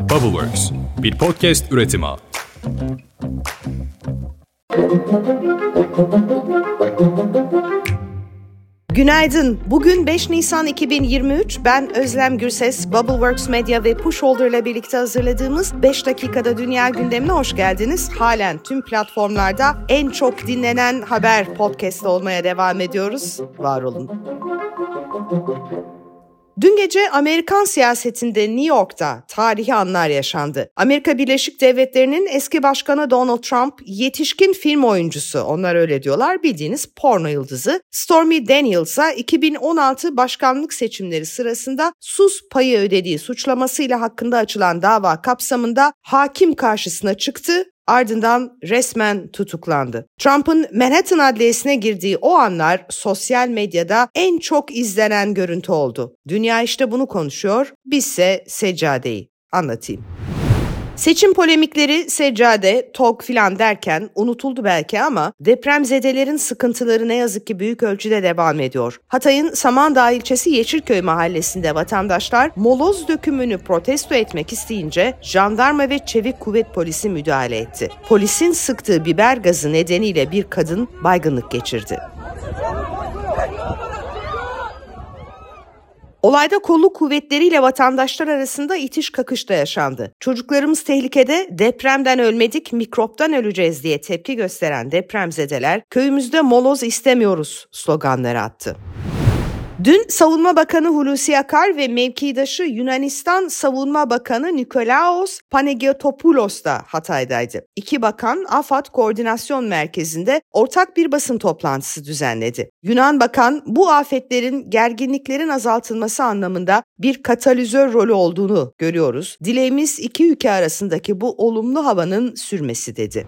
Bubbleworks, bir podcast üretimi. Günaydın. Bugün 5 Nisan 2023. Ben Özlem Gürses. Bubbleworks Media ve Pushholder ile birlikte hazırladığımız 5 dakikada dünya gündemine hoş geldiniz. Halen tüm platformlarda en çok dinlenen haber podcast olmaya devam ediyoruz. Var olun. Dün gece Amerikan siyasetinde New York'ta tarihi anlar yaşandı. Amerika Birleşik Devletleri'nin eski başkanı Donald Trump yetişkin film oyuncusu, onlar öyle diyorlar, bildiğiniz porno yıldızı. Stormy Daniels'a 2016 başkanlık seçimleri sırasında sus payı ödediği suçlamasıyla hakkında açılan dava kapsamında hakim karşısına çıktı ardından resmen tutuklandı. Trump'ın Manhattan Adliyesi'ne girdiği o anlar sosyal medyada en çok izlenen görüntü oldu. Dünya işte bunu konuşuyor, bizse seccadeyi. Anlatayım. Seçim polemikleri, seccade, tok filan derken unutuldu belki ama depremzedelerin sıkıntıları ne yazık ki büyük ölçüde devam ediyor. Hatay'ın Samandağ ilçesi Yeşilköy mahallesinde vatandaşlar moloz dökümünü protesto etmek isteyince jandarma ve çevik kuvvet polisi müdahale etti. Polisin sıktığı biber gazı nedeniyle bir kadın baygınlık geçirdi. Olayda kolluk kuvvetleriyle vatandaşlar arasında itiş kakış da yaşandı. Çocuklarımız tehlikede, depremden ölmedik, mikroptan öleceğiz diye tepki gösteren depremzedeler köyümüzde moloz istemiyoruz sloganları attı. Dün Savunma Bakanı Hulusi Akar ve mevkidaşı Yunanistan Savunma Bakanı Nikolaos Panagiotopoulos da Hatay'daydı. İki bakan AFAD Koordinasyon Merkezi'nde ortak bir basın toplantısı düzenledi. Yunan bakan bu afetlerin gerginliklerin azaltılması anlamında bir katalizör rolü olduğunu görüyoruz. Dileğimiz iki ülke arasındaki bu olumlu havanın sürmesi dedi.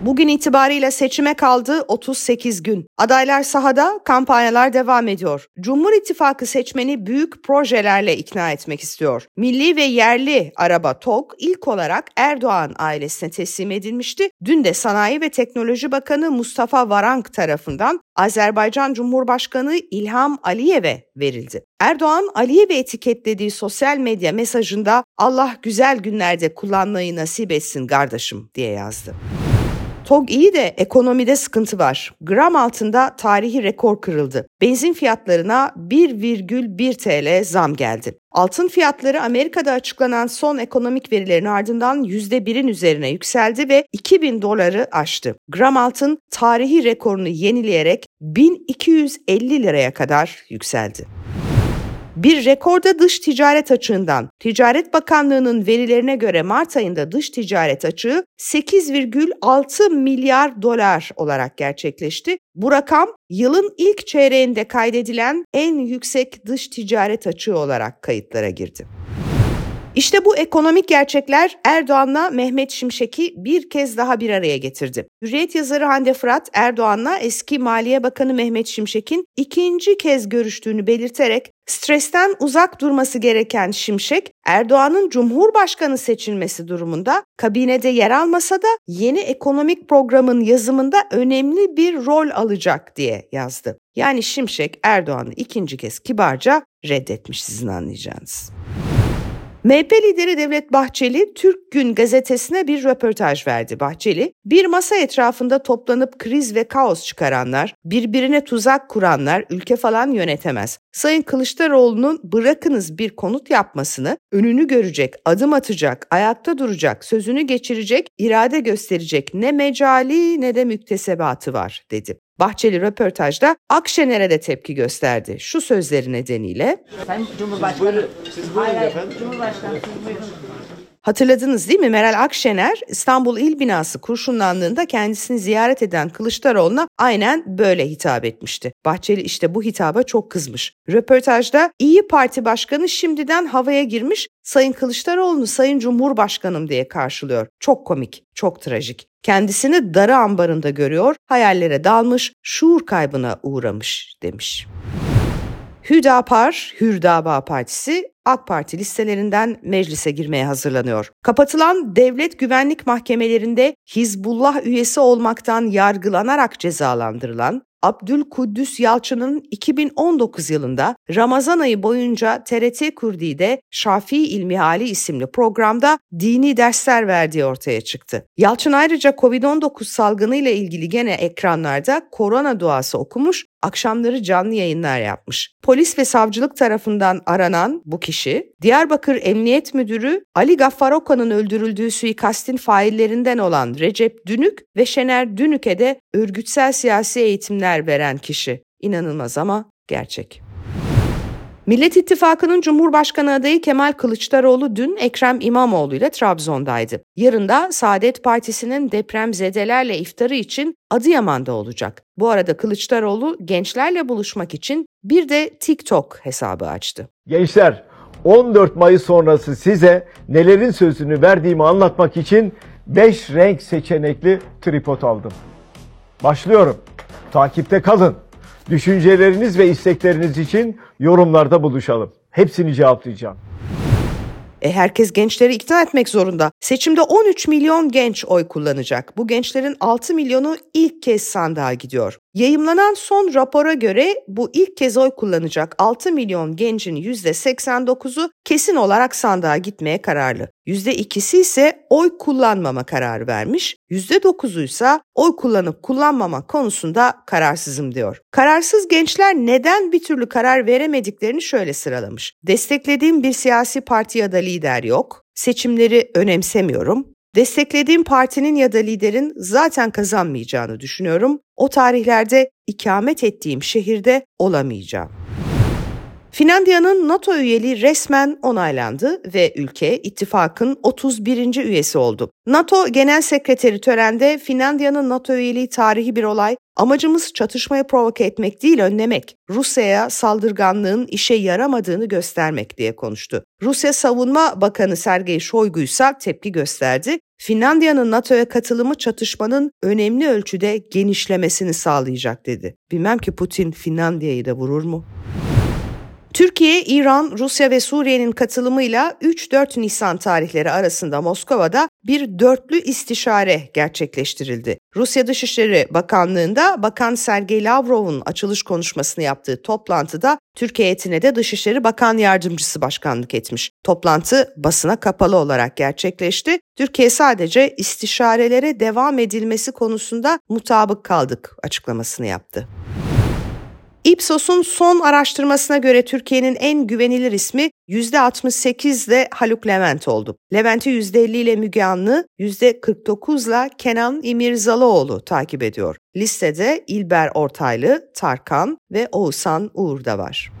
Bugün itibariyle seçime kaldı 38 gün. Adaylar sahada, kampanyalar devam ediyor. Cumhur İttifakı seçmeni büyük projelerle ikna etmek istiyor. Milli ve yerli araba TOG ilk olarak Erdoğan ailesine teslim edilmişti. Dün de Sanayi ve Teknoloji Bakanı Mustafa Varank tarafından Azerbaycan Cumhurbaşkanı İlham Aliyev'e verildi. Erdoğan Aliyev'e etiketlediği sosyal medya mesajında Allah güzel günlerde kullanmayı nasip etsin kardeşim diye yazdı. TOG iyi de ekonomide sıkıntı var. Gram altında tarihi rekor kırıldı. Benzin fiyatlarına 1,1 TL zam geldi. Altın fiyatları Amerika'da açıklanan son ekonomik verilerin ardından %1'in üzerine yükseldi ve 2000 doları aştı. Gram altın tarihi rekorunu yenileyerek 1250 liraya kadar yükseldi. Bir rekorda dış ticaret açığından Ticaret Bakanlığı'nın verilerine göre Mart ayında dış ticaret açığı 8,6 milyar dolar olarak gerçekleşti. Bu rakam yılın ilk çeyreğinde kaydedilen en yüksek dış ticaret açığı olarak kayıtlara girdi. İşte bu ekonomik gerçekler Erdoğan'la Mehmet Şimşek'i bir kez daha bir araya getirdi. Hürriyet yazarı Hande Fırat, Erdoğan'la eski Maliye Bakanı Mehmet Şimşek'in ikinci kez görüştüğünü belirterek stresten uzak durması gereken Şimşek, Erdoğan'ın Cumhurbaşkanı seçilmesi durumunda kabinede yer almasa da yeni ekonomik programın yazımında önemli bir rol alacak diye yazdı. Yani Şimşek Erdoğan'ı ikinci kez kibarca reddetmiş sizin anlayacağınız. MHP lideri Devlet Bahçeli, Türk Gün gazetesine bir röportaj verdi. Bahçeli, bir masa etrafında toplanıp kriz ve kaos çıkaranlar, birbirine tuzak kuranlar ülke falan yönetemez. Sayın Kılıçdaroğlu'nun bırakınız bir konut yapmasını, önünü görecek, adım atacak, ayakta duracak, sözünü geçirecek, irade gösterecek ne mecali ne de müktesebatı var dedi. Bahçeli röportajda Akşener'e de tepki gösterdi. Şu sözleri nedeniyle. Sayın Cumhurbaşkanı. Siz buyurun, siz buyurun Hayır, efendim. Cumhurbaşkanı siz buyurun. Hatırladınız değil mi? Meral Akşener İstanbul İl Binası kurşunlandığında kendisini ziyaret eden Kılıçdaroğlu'na aynen böyle hitap etmişti. Bahçeli işte bu hitaba çok kızmış. Röportajda İyi Parti Başkanı şimdiden havaya girmiş Sayın Kılıçdaroğlu'nu Sayın Cumhurbaşkanım diye karşılıyor. Çok komik, çok trajik. Kendisini darı ambarında görüyor, hayallere dalmış, şuur kaybına uğramış demiş. Hüdapar, Hürdaba Partisi AK Parti listelerinden meclise girmeye hazırlanıyor. Kapatılan devlet güvenlik mahkemelerinde Hizbullah üyesi olmaktan yargılanarak cezalandırılan Abdülkuddüs Yalçın'ın 2019 yılında Ramazan ayı boyunca TRT Kurdi'de Şafii İlmihali isimli programda dini dersler verdiği ortaya çıktı. Yalçın ayrıca COVID-19 salgını ile ilgili gene ekranlarda korona duası okumuş akşamları canlı yayınlar yapmış. Polis ve savcılık tarafından aranan bu kişi, Diyarbakır Emniyet Müdürü Ali Gaffar Okan'ın öldürüldüğü suikastin faillerinden olan Recep Dünük ve Şener Dünük'e de örgütsel siyasi eğitimler veren kişi. İnanılmaz ama gerçek. Millet İttifakı'nın Cumhurbaşkanı adayı Kemal Kılıçdaroğlu dün Ekrem İmamoğlu ile Trabzon'daydı. Yarın da Saadet Partisi'nin depremzedelerle iftarı için Adıyaman'da olacak. Bu arada Kılıçdaroğlu gençlerle buluşmak için bir de TikTok hesabı açtı. Gençler 14 Mayıs sonrası size nelerin sözünü verdiğimi anlatmak için 5 renk seçenekli tripod aldım. Başlıyorum. Takipte kalın. Düşünceleriniz ve istekleriniz için yorumlarda buluşalım. Hepsini cevaplayacağım. E herkes gençleri ikna etmek zorunda. Seçimde 13 milyon genç oy kullanacak. Bu gençlerin 6 milyonu ilk kez sandığa gidiyor. Yayımlanan son rapora göre bu ilk kez oy kullanacak 6 milyon gencin %89'u kesin olarak sandığa gitmeye kararlı. %2'si ise oy kullanmama kararı vermiş, %9'u ise oy kullanıp kullanmama konusunda kararsızım diyor. Kararsız gençler neden bir türlü karar veremediklerini şöyle sıralamış. Desteklediğim bir siyasi parti ya da lider yok, seçimleri önemsemiyorum, Desteklediğim partinin ya da liderin zaten kazanmayacağını düşünüyorum. O tarihlerde ikamet ettiğim şehirde olamayacağım. Finlandiya'nın NATO üyeliği resmen onaylandı ve ülke ittifakın 31. üyesi oldu. NATO Genel Sekreteri törende Finlandiya'nın NATO üyeliği tarihi bir olay, amacımız çatışmayı provoke etmek değil önlemek, Rusya'ya saldırganlığın işe yaramadığını göstermek diye konuştu. Rusya Savunma Bakanı Sergey Shoigu ise tepki gösterdi. Finlandiya'nın NATO'ya katılımı çatışmanın önemli ölçüde genişlemesini sağlayacak dedi. Bilmem ki Putin Finlandiya'yı da vurur mu? Türkiye, İran, Rusya ve Suriye'nin katılımıyla 3-4 Nisan tarihleri arasında Moskova'da bir dörtlü istişare gerçekleştirildi. Rusya Dışişleri Bakanlığı'nda Bakan Sergey Lavrov'un açılış konuşmasını yaptığı toplantıda Türkiye heyetine de Dışişleri Bakan Yardımcısı başkanlık etmiş. Toplantı basına kapalı olarak gerçekleşti. Türkiye sadece istişarelere devam edilmesi konusunda mutabık kaldık açıklamasını yaptı. Ipsos'un son araştırmasına göre Türkiye'nin en güvenilir ismi %68 ile Haluk Levent oldu. Levent'i %50 ile Müge Anlı, %49 ile Kenan İmirzalıoğlu takip ediyor. Listede İlber Ortaylı, Tarkan ve Oğuzhan Uğur da var.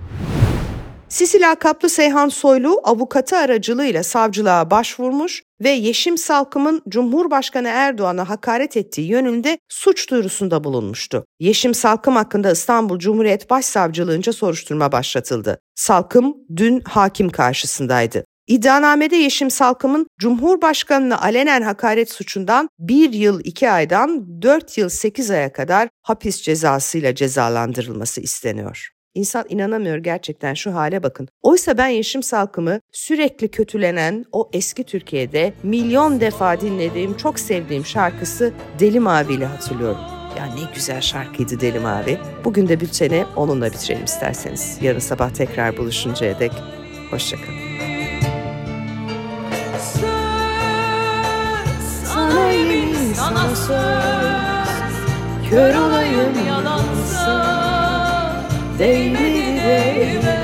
Sisi lakaplı Seyhan Soylu avukatı aracılığıyla savcılığa başvurmuş ve Yeşim Salkım'ın Cumhurbaşkanı Erdoğan'a hakaret ettiği yönünde suç duyurusunda bulunmuştu. Yeşim Salkım hakkında İstanbul Cumhuriyet Başsavcılığınca soruşturma başlatıldı. Salkım dün hakim karşısındaydı. İddianamede Yeşim Salkım'ın Cumhurbaşkanı'na alenen hakaret suçundan 1 yıl 2 aydan 4 yıl 8 aya kadar hapis cezasıyla cezalandırılması isteniyor. İnsan inanamıyor gerçekten şu hale bakın. Oysa ben Yeşim Salkım'ı sürekli kötülenen o eski Türkiye'de milyon defa dinlediğim, çok sevdiğim şarkısı Deli Mavi ile hatırlıyorum. Ya ne güzel şarkıydı Deli Mavi. Bugün de bülteni onunla bitirelim isterseniz. Yarın sabah tekrar buluşuncaya dek. Hoşçakalın. Sana yemin sana söz Kör olayım yalansa Daily, daily.